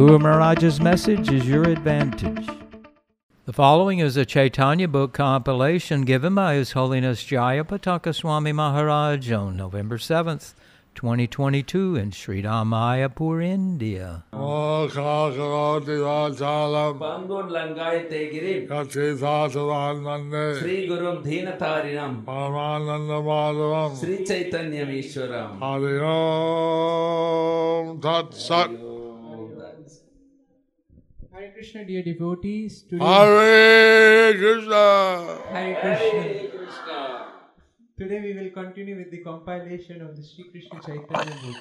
Guru Maharaj's message is your advantage. The following is a Chaitanya book compilation given by His Holiness Jayapataka Swami Maharaj on November 7th, 2022 in Sri Ramayapur, India. Karoti Vachalam Bangun Langai Tegirim, Kachitasaranande Sri Gurum Dhinatarinam, Paramananda Madhavam Sri Chaitanya Ishwaram. Hari Om Tat Sat Hare Krishna, dear devotees. Today, Hare Krishna Hare Krishna. Today we will continue with the compilation of the Sri Krishna Chaitanya book.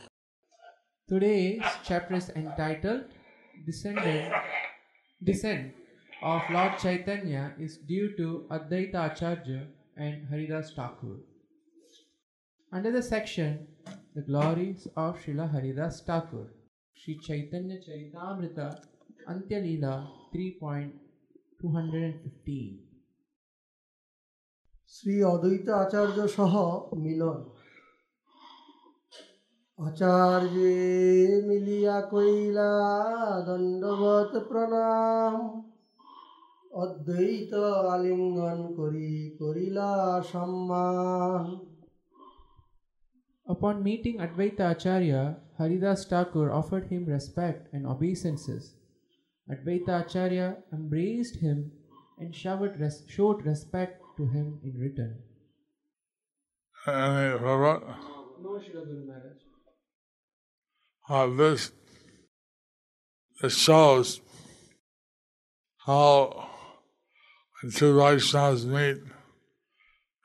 Today's chapter is entitled Descendant, Descent of Lord Chaitanya is due to Advaita Acharya and Haridas Thakur. Under the section The Glories of Srila Haridas Thakur, Sri Chaitanya Charitamrita Antya Leela 3.215 Shri অদ্বৈত আচার্য সহ মিলন আচার্য মিলিয়া কইলা দণ্ডবত প্রণাম অদ্বৈত আলিঙ্গন করি করিলা সম্মান Upon meeting Advaita Acharya, Haridas Thakur offered him respect and obeisances. Advaita Acharya embraced him and showered res- showed respect to him in return. Any favorite? No, Srila Guru Maharaj. Uh, this this shows how when two Vaishnavas meet,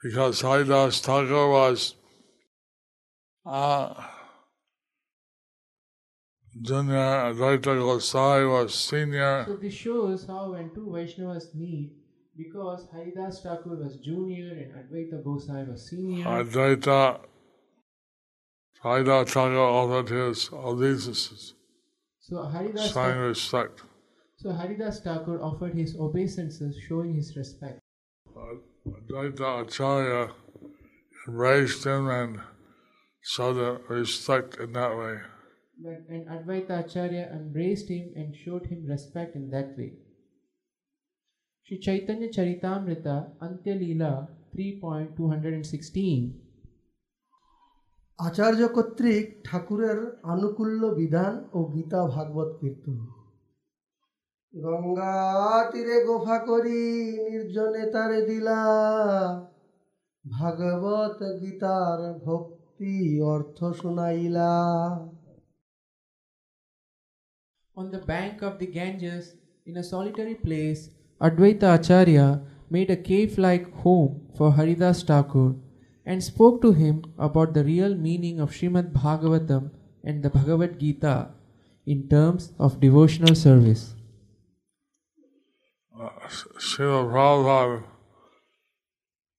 because Haridas Thakur was uh, junior, Advaita Gosai was senior, So this shows how when two Vaishnavas meet, because Haridas Thakur was junior and Advaita Gosai was senior, Advaita Haridas Thakur offered his obeisances, so Haridas showing Thakur, respect. so Haridas Thakur offered his obeisances, showing his respect. Advaita Acharya embraced him and showed respect in that way. But and Advaita Acharya embraced him and showed him respect in that way. Sri Chaitanya Charitamrita Antya Leela 3.216 আচার্য কর্তৃক ঠাকুরের আনুকূল্য বিধান ও গীতা ভাগবত কীর্তন গঙ্গা তীরে গোফা করি নির্জনে তারে দিলা ভাগবত গীতার ভক্তি অর্থ শুনাইলা On the bank of the Ganges, in a solitary place, Advaita Acharya made a cave like home for Haridas Thakur and spoke to him about the real meaning of Srimad Bhagavatam and the Bhagavad Gita in terms of devotional service. Uh, Srila Prabhupada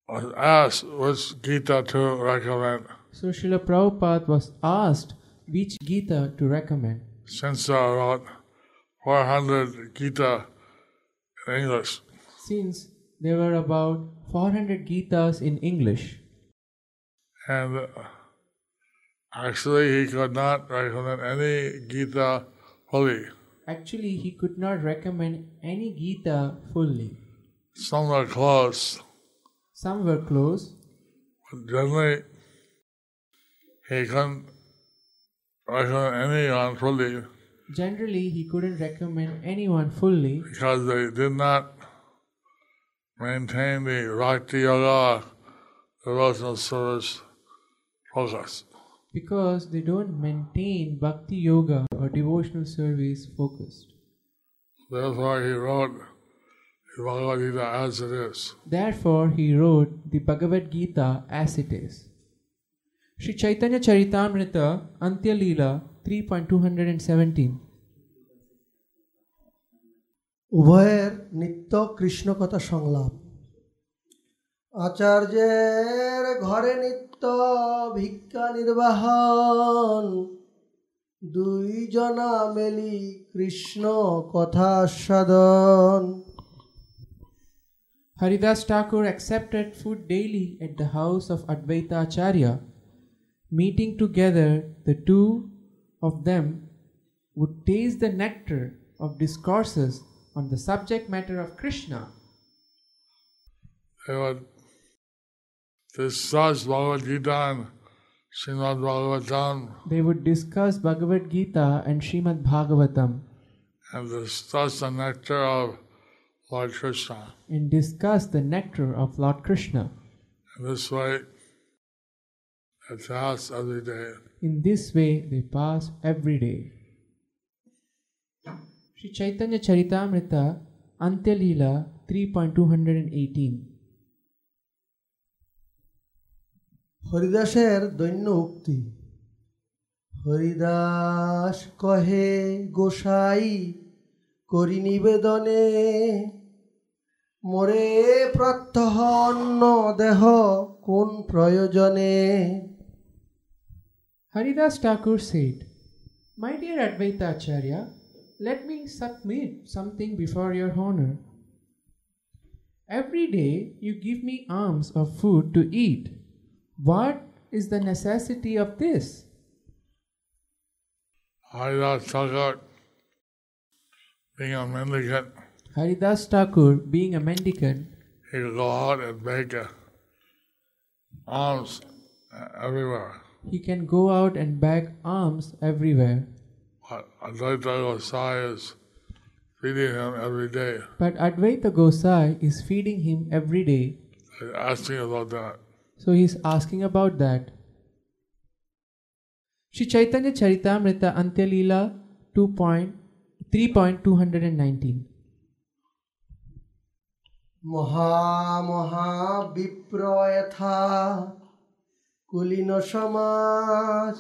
was asked which Gita to recommend, So Srila Prabhupada was asked which Gita to recommend. Since about 400 Gita in English. Since there were about 400 Gitas in English, And uh, actually, he could not recommend any Gita fully. actually he could not recommend any Gita fully. Some were close, Some were close, but generally, he couldn't anyone fully Generally, he couldn't recommend anyone fully because they did not maintain the Bhakti Yoga devotional service focus. because they don't maintain bhakti yoga or devotional service focused. Therefore, he wrote the Bhagavad Gita as it is. Therefore, he wrote the Bhagavad Gita as it is. Sri Chaitanya Charitamrita Antya Leela 3.217 উভয়ের নিত্য কৃষ্ণকথা সংলাপ আচার্যের ঘরে নিত্য ভিক্ষা নির্বাহন দুইজনা মেলি কৃষ্ণ কথা আস্বাদন Haridas Thakur accepted food daily at the house of Advaita Acharya. Meeting together, the two of them would taste the nectar of discourses on the subject matter of Krishna. They would discuss Bhagavad Gita and Srimad Bhagavatam They would discuss Bhagavad Gita and Srimad Bhagavatam and discuss the nectar of Lord Krishna. and discuss the nectar of Lord Krishna. In this way, lasts every day. In this way, they pass every day. Sri Chaitanya Charitamrita Antya Leela 3.218 হরিদাসের দৈন্য উক্তি হরিদাস কহে গোসাই করি নিবেদনে মোরে প্রত্যহ অন্ন দেহ কোন প্রয়োজনে Haridas Thakur said, My dear Advaita Acharya, let me submit something before your honor. Every day you give me alms of food to eat. What is the necessity of this? Haridas Thakur, being a mendicant, Haridas Thakur, being a mendicant, he would go out and beg alms everywhere. he can go out and beg alms everywhere. But Advaita Gosai is feeding him every day. But Advaita Gosai is feeding him every day, He's asking about that. so he is asking about that. Sri Chaitanya Charitamrita Antya Leela 3.219 মহা মহা বিপ্র যথা কুলীন সমাজ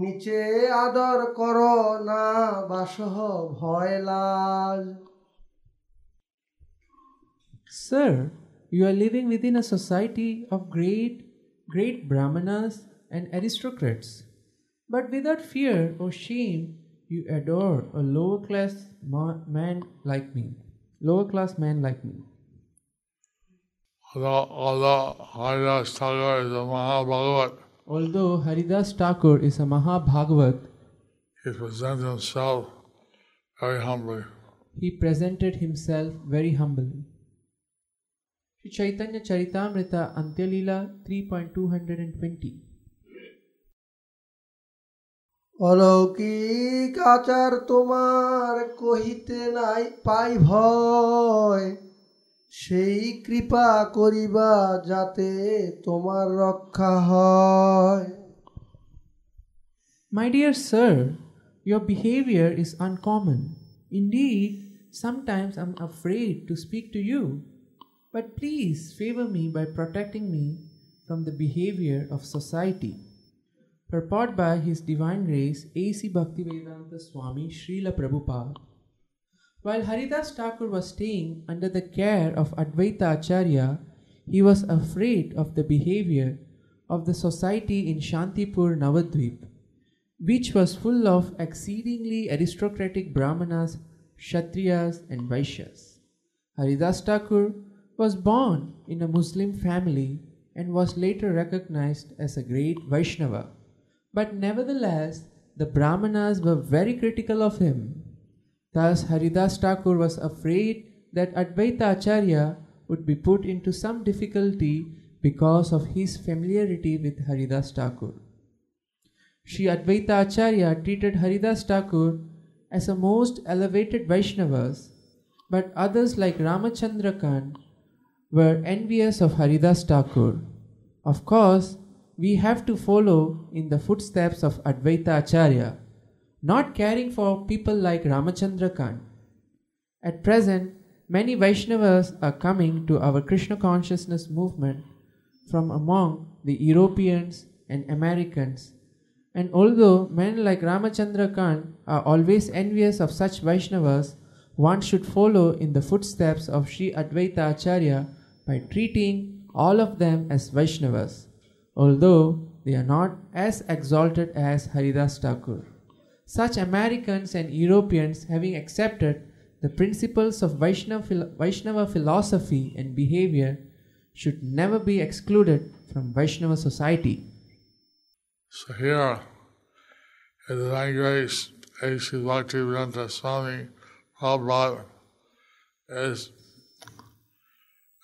নিচে আদর কর না বাসহ ভয় লাজ Sir, you are living within a society of great, great brahmanas and aristocrats. But without fear or shame, you adore a lower class ma- man like me. Lower class man like me. Although, although Haridas Thakur is a Mahabhagavat, Although Haridas Thakur is a Mahabhagavat, he presents himself very humbly. he presented himself very humbly. Sri Chaitanya Charitamrita Antyalila 3.220 অলৌকিক আচার তোমার কহিতে নাই পাই ভয় সেই কৃপা করিবা যাতে তোমার রক্ষা হয় My dear sir, your behavior is uncommon. Indeed, sometimes I'm afraid to speak to you. But please favor me by protecting me from the behavior of society. Purport by His Divine Grace A.C. Bhaktivedanta Swami Srila Prabhupada. while Haridas Thakur was staying under the care of Advaita Acharya, he was afraid of the behavior of the society in Shantipur Navadvip, which was full of exceedingly aristocratic Brahmanas, Kshatriyas, and Vaishyas. Haridas Thakur was born in a Muslim family and was later recognized as a great Vaishnava. But nevertheless, the Brahmanas were very critical of him. Thus, Haridas Thakur was afraid that Advaita Acharya would be put into some difficulty because of his familiarity with Haridas Thakur. Sri Advaita Acharya treated Haridas Thakur as a most elevated Vaishnavas, but others like Ramachandra Khan were envious of Haridas Thakur. Of course, we have to follow in the footsteps of Advaita Acharya, not caring for people like Ramachandra Khan. At present, many Vaishnavas are coming to our Krishna consciousness movement from among the Europeans and Americans. And although men like Ramachandra Khan are always envious of such Vaishnavas one should follow in the footsteps of Sri Advaita Acharya by treating all of them as Vaishnavas, although they are not as exalted as Haridas Thakur. Such Americans and Europeans, having accepted the principles of Vaishnava, phil- Vaishnava philosophy and behavior, should never be excluded from Vaishnava society. So here, in the Divine Grace, A.C. Bhaktivedanta Swami Prabhupada is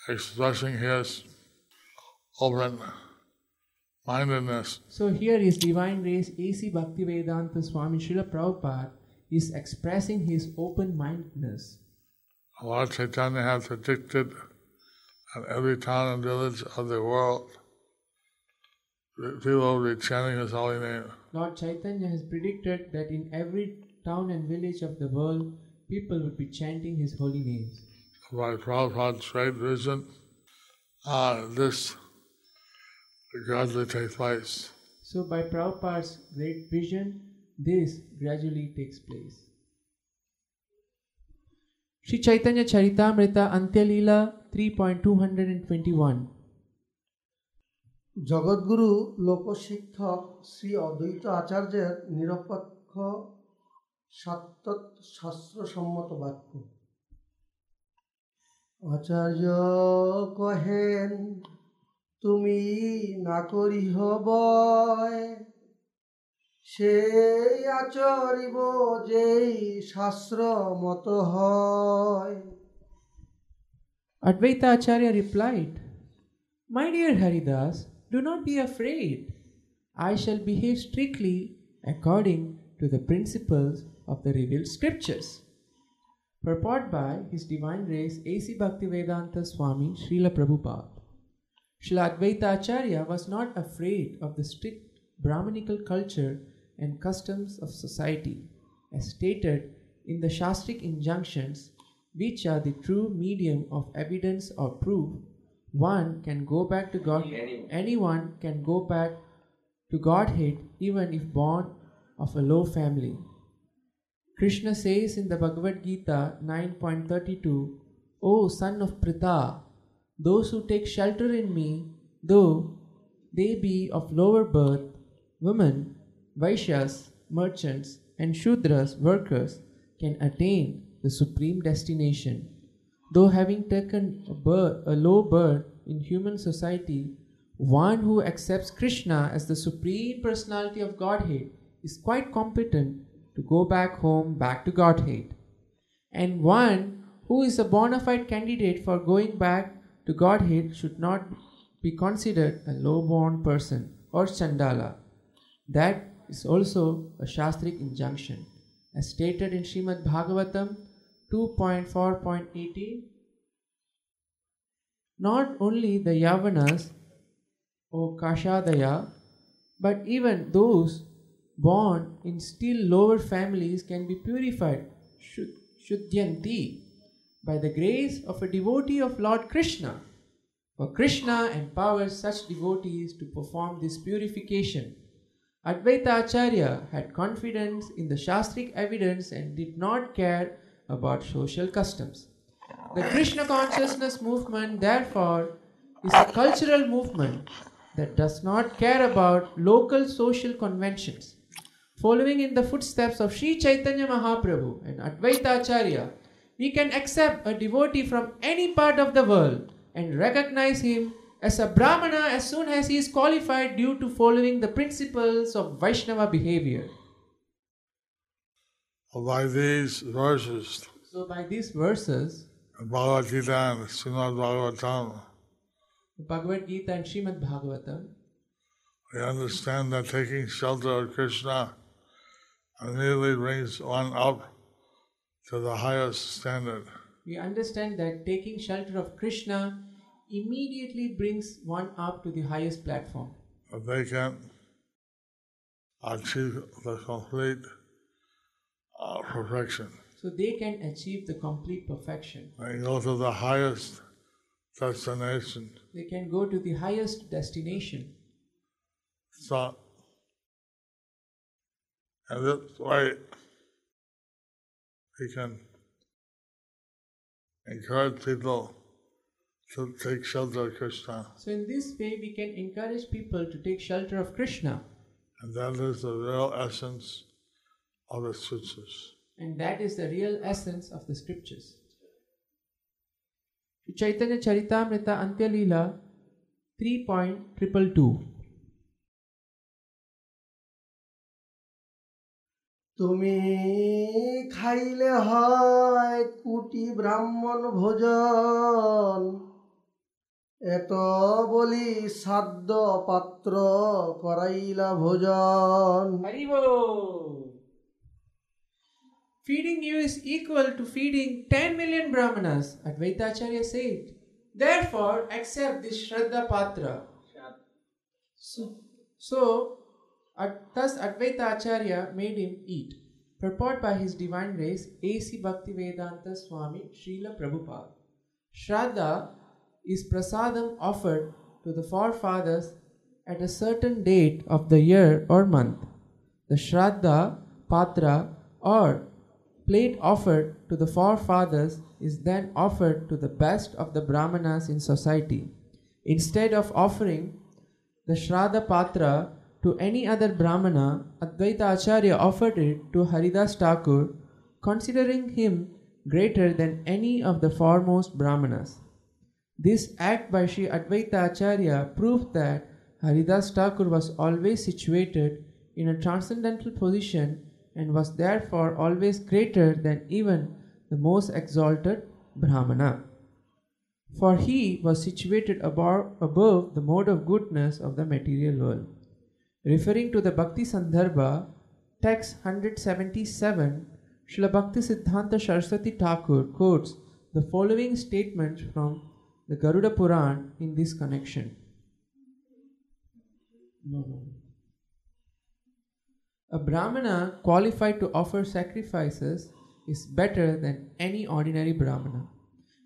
expressing his open mindedness So here is Divine Grace A.C. Bhaktivedanta Swami Srila Prabhupada is expressing his open-mindedness. Lord Chaitanya has predicted that every town and village of the world, people will be chanting his holy name. Lord Chaitanya has predicted that in every town and village of the world, people would be chanting his holy names. By Prabhupada's great vision, uh, this gradually takes place. So by Prabhupada's great vision, this gradually takes place. Sri Chaitanya Charitamrita Antyalila 3.221 জগৎগুরু লোকশিক্ষক শ্রী অদ্বৈত আচার্যের নিরপেক্ষ সত্য শাস্ত্রসম্মত বাক্য আচার্য কহেন তুমি না করিহ বয় সেই আচরিব যেই শাস্ত্র মত হয় Advaita Acharya replied, My dear Haridas, do not be afraid. I shall behave strictly according to the principles of the revealed scriptures. Purport by His Divine Grace A.C. Bhaktivedanta Swami Srila Prabhupada. Srila Advaita Acharya was not afraid of the strict Brahmanical culture and customs of society, as stated in the Shastric injunctions, which are the true medium of evidence or proof. One can go back to God. Anyone can go back to Godhead even if born of a low family. Krishna says in the Bhagavad Gita 9.32, O son of Pritha, those who take shelter in me, though they be of lower birth, women, Vaishyas, merchants, and Shudras, workers, can attain the supreme destination. Though having taken a, birth, a low birth in human society, one who accepts Krishna as the supreme personality of Godhead is quite competent to go back home, back to Godhead. And one who is a bona fide candidate for going back to Godhead should not be considered a low born person or Chandala. That is also a Shastric injunction, as stated in Srimad Bhagavatam 2.4.18. Not only the Yavanas or Kashadaya, but even those born in still lower families can be purified, shud- Shuddhyanti, by the grace of a devotee of Lord Krishna. For Krishna empowers such devotees to perform this purification. Advaita Acharya had confidence in the Shastric evidence and did not care about social customs. The Krishna consciousness movement, therefore, is a cultural movement that does not care about local social conventions. Following in the footsteps of Sri Chaitanya Mahaprabhu and Advaita Acharya, we can accept a devotee from any part of the world and recognize him as a Brahmana as soon as he is qualified due to following the principles of Vaishnava behavior. By these verses, So, by these verses, Bhagavad Gita and Srimad Bhagavatam, Bhagavad Gita and Srimad Bhagavatam, we understand that taking shelter of Krishna immediately brings one up to the highest standard. we understand that taking shelter of Krishna immediately brings one up to the highest platform. That they can achieve the complete uh, perfection. So they can achieve the complete perfection. They go to the highest destination. They can go to the highest destination. So, and this way, we can encourage people to take shelter of Krishna. So, in this way, we can encourage people to take shelter of Krishna, And that is the real essence of the scriptures. and that is the real essence of the scriptures. Chaitanya Charitamrita Antya Leela 3.222 তুমি খাইলে হয় কুটি ব্রাহ্মণ ভোজন এত বলি সাদ্য পাত্র করাইলা ভোজন! Feeding you is equal to feeding 10 million brahmanas, Advaita Acharya said. Therefore, accept this Shraddha Patra. So, so Ad- thus Advaita Acharya made him eat. Purport by His Divine Grace, A.C. Bhaktivedanta Swami Srila Prabhupada. Shraddha is prasadam offered to the forefathers at a certain date of the year or month. The Shraddha, Patra, or plate offered to the forefathers is then offered to the best of the Brahmanas in society. Instead of offering the Shraddha Patra to any other Brahmana, Advaita Acharya offered it to Haridas Thakur, considering him greater than any of the foremost Brahmanas. This act by Sri Advaita Acharya proved that Haridas Thakur was always situated in a transcendental position and was therefore always greater than even the most exalted Brahmana. For he was situated above, above the mode of goodness of the material world. Referring to the Bhakti Sandarbha, text 177, Srila Bhakti Siddhanta Saraswati Thakur quotes the following statements from the Garuda Puran in this connection. A Brahmana qualified to offer sacrifices is better than any ordinary Brahmana.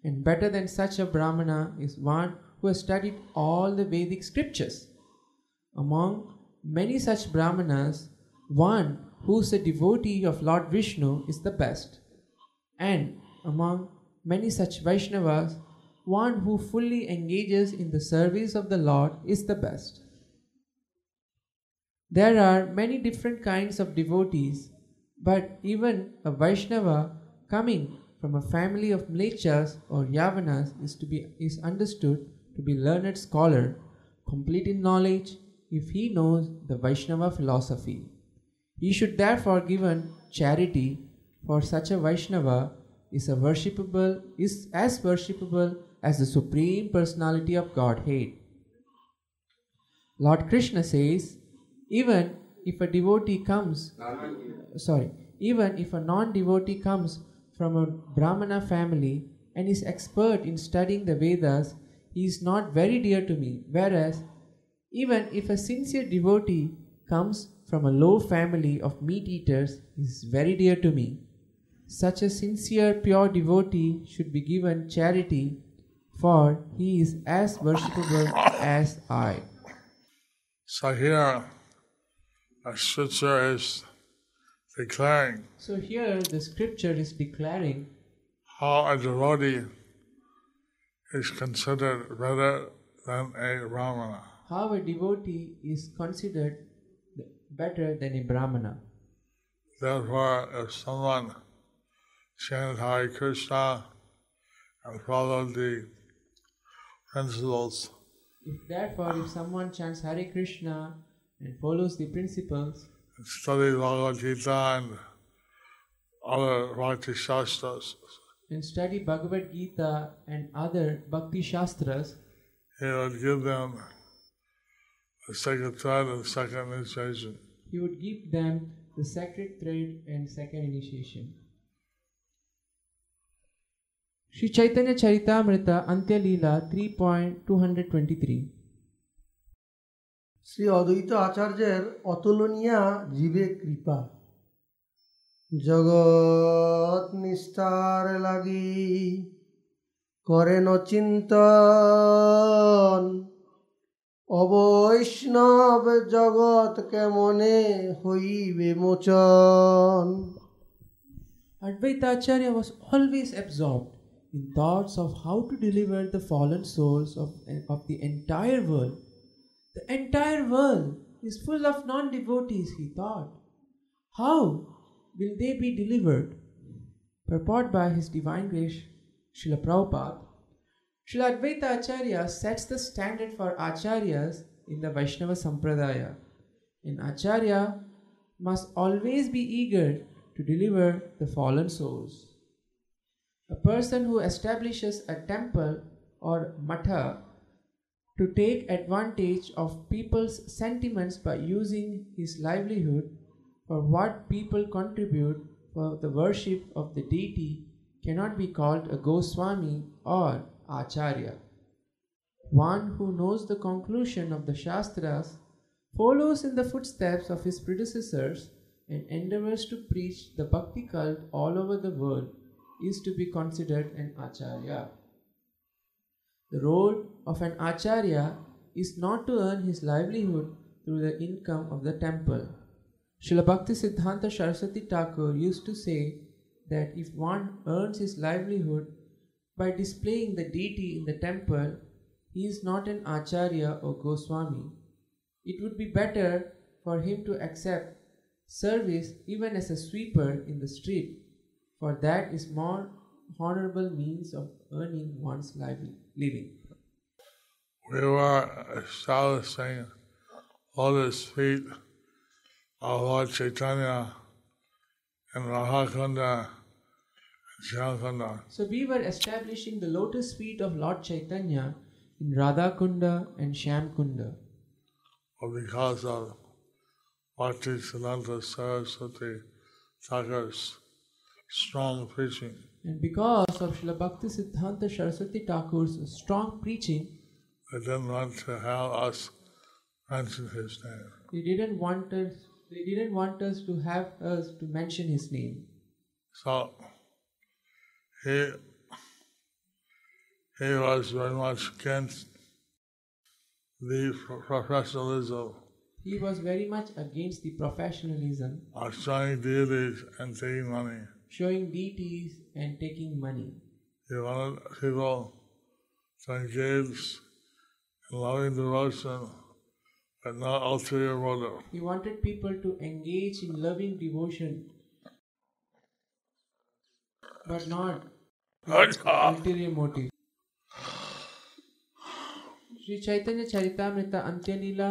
And better than such a Brahmana is one who has studied all the Vedic scriptures. Among many such Brahmanas, one who is a devotee of Lord Vishnu is the best. And among many such Vaishnavas, one who fully engages in the service of the Lord is the best. There are many different kinds of devotees, but even a Vaishnava coming from a family of Mlechas or Yavanas is to be is understood to be learned scholar, complete in knowledge if he knows the Vaishnava philosophy. He should therefore given charity, for such a Vaishnava is a worshipable is as worshipable as the supreme personality of Godhead. Lord Krishna says, even if a devotee comes, sorry, even if a non devotee comes from a Brahmana family and is expert in studying the Vedas, he is not very dear to me. Whereas, even if a sincere devotee comes from a low family of meat eaters, he is very dear to me. Such a sincere, pure devotee should be given charity, for he is as worshipable as I. So here, a scripture is declaring So here the scripture is declaring how a devotee is considered better than a Brahmana. How a devotee is considered better than a Brahmana. Therefore, if someone chants Hare Krishna and followed the principles If therefore if someone chants Hare Krishna and follows the principles and studies Bhagavad Gita and other Bhakti Shastras, and study Bhagavad Gita and other Bhakti Shastras, he would give them the second thread and second initiation. he would give them the sacred thread and second initiation. Sri Chaitanya Charitamrita Antya Leela 3.223 Shri অদ্বৈত আচার্যের অতুলনীয়া জীবে কৃপা জগৎ নিস্তার লাগি করেন চিন্তন অবৈষ্ণব জগৎ কেমনে হইবে মোচন Advaita Acharya was always absorbed in thoughts of how to deliver the fallen souls of, of the entire world. The entire world is full of non devotees, he thought. How will they be delivered? Purport by His Divine Grace, Srila Prabhupada. Srila Advaita Acharya sets the standard for acharyas in the Vaishnava Sampradaya. An acharya must always be eager to deliver the fallen souls. A person who establishes a temple or matha to take advantage of people's sentiments by using his livelihood for what people contribute for the worship of the deity cannot be called a Goswami or Acharya. One who knows the conclusion of the Shastras, follows in the footsteps of his predecessors, and endeavors to preach the bhakti cult all over the world is to be considered an Acharya. The role of an Acharya is not to earn his livelihood through the income of the temple. Srila Bhakti Siddhanta Saraswati Thakur used to say that if one earns his livelihood by displaying the deity in the temple, he is not an Acharya or Goswami. It would be better for him to accept service even as a sweeper in the street, for that is more honorable means of earning one's living. We were establishing uh, lotus feet of Lord Chaitanya and Radha Kunda. So we were establishing the lotus feet of Lord Chaitanya in Radha Kunda and Shyam Kunda. Because of Bhakti Siddhanta Saraswati Thakur's strong preaching, And because of Srila Bhakti Siddhanta Saraswati Thakur's strong preaching, they didn't want to have us mention his name. they didn't want us they didn't want us to have us to mention his name. So he he was very much against the pro- professionalism He was very much against the professionalism, of showing deities and taking money. showing deities and taking money. He wanted people to engage in loving devotion, but not ulterior motive. He wanted people to engage in loving devotion, but not ulterior motive. Sri Chaitanya Charitamrita Antyalila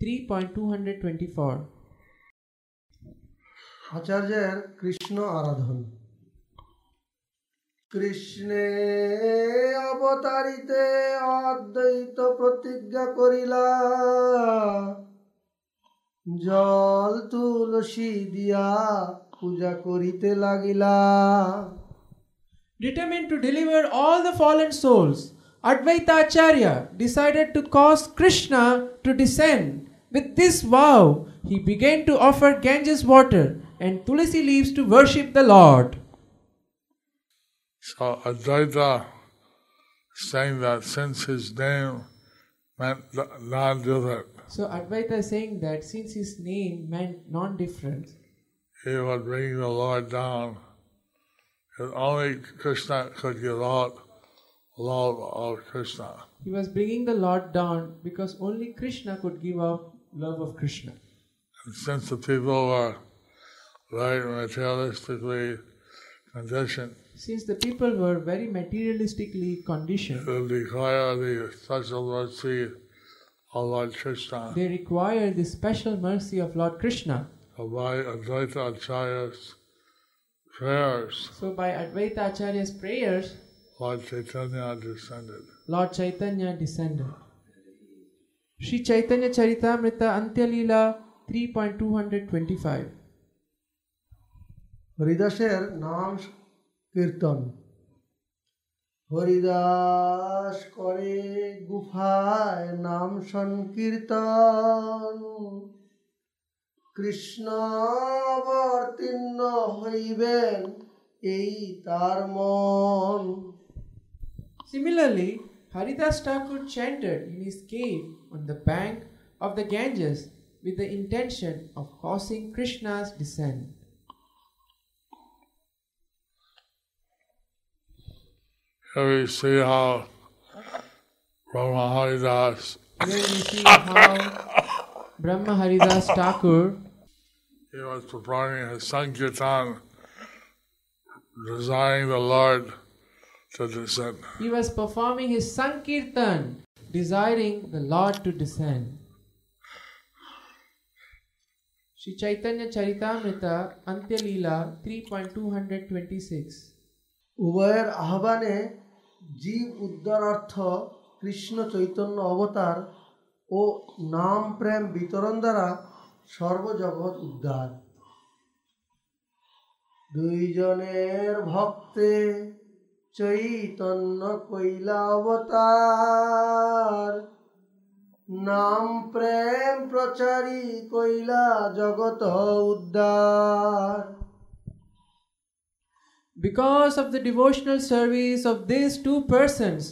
3.224 আচার্যের Krishna Aradhan কৃষ্ণে অবতারিতে অদ্বৈত প্রতিজ্ঞা করিলা জল তুলসী দিয়া পূজা করিতে লাগিলা Determined to deliver all the fallen souls, Advaita Acharya decided to cause Krishna to descend. With this vow, he began to offer Ganges water and tulsi leaves to worship the Lord. So Advaita saying that since his name meant non-different, So Advaita is saying that since his name meant non-difference, he would bring the Lord down. Because only Krishna could give out love of Krishna. he was bringing the Lord down because only Krishna could give out love of Krishna. And since the people were very materialistically conditioned, Since the people were very materialistically conditioned, to require the special mercy of Lord Krishna. they require the special mercy of Lord Krishna. So by Advaita Acharya's prayers, So by Advaita Acharya's prayers, Lord Chaitanya descended. Lord Chaitanya descended. Sri Chaitanya Charitamrita Antyalila 3.225 হরিদাসের নাম কীর্তন হরিদাস করে গুফায় নাম সংকীর্তন কৃষ্ণ অবতীর্ণ হইবেন এই তার মন Similarly, Haridas Thakur chanted in his cave on the bank of the Ganges with the intention of causing Krishna's descent. Here we see how Brahma Haridas, Here we see how Brahma Haridas Thakur he was performing his Sankirtan, desiring the Lord to descend. he was performing his Sankirtan, desiring the Lord to descend. Sri Chaitanya Charitamrita Antya Leela 3.226 উভয়ের আহ্বানে জীব উদ্ধারার্থ কৃষ্ণ চৈতন্য অবতার ও নাম প্রেম বিতরণ দ্বারা সর্বজগৎ উদ্ধার দুইজনের ভক্তে চৈতন্য কৈলা অবতার নাম প্রেম প্রচারী কৈলা জগত উদ্ধার Because of the devotional service of these two persons,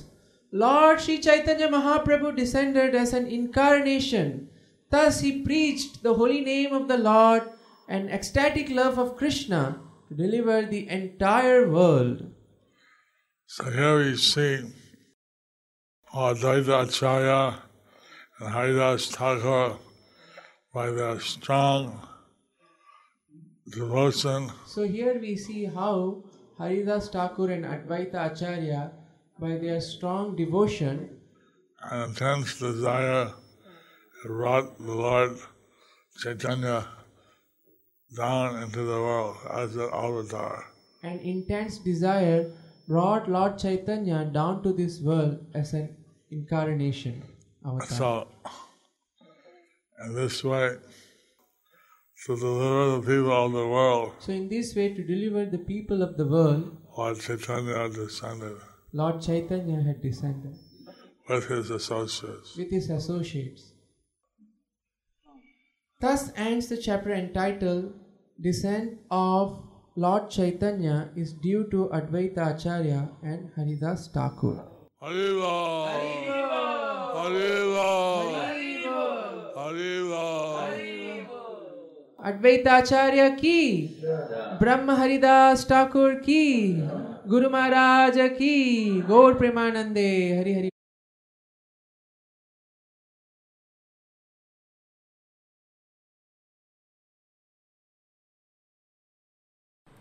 Lord Sri Chaitanya Mahaprabhu descended as an incarnation. Thus, he preached the holy name of the Lord and ecstatic love of Krishna to deliver the entire world. So here we see Advaita Acharya and Haridas Thakur by their strong devotion So, here we see how Haridas Thakur and Advaita Acharya, by their strong devotion and intense desire brought the Lord Chaitanya down into the world as an avatar. and intense desire, brought Lord Chaitanya down to this world as an incarnation. Avatar. So, in this way, to deliver the people of the world, So, in this way, to deliver the people of the world, Lord Chaitanya descended Lord Chaitanya had descended with his associates. with his associates. Thus ends the chapter entitled Descent of Lord Chaitanya is due to Advaita Acharya and Haridas Thakur. Hariva! Hariva! Hariva! Advaita Acharya ki, Brahma Haridas Thakur ki, Guru Maharaj ki, Gaur Premanande, Hari Hari.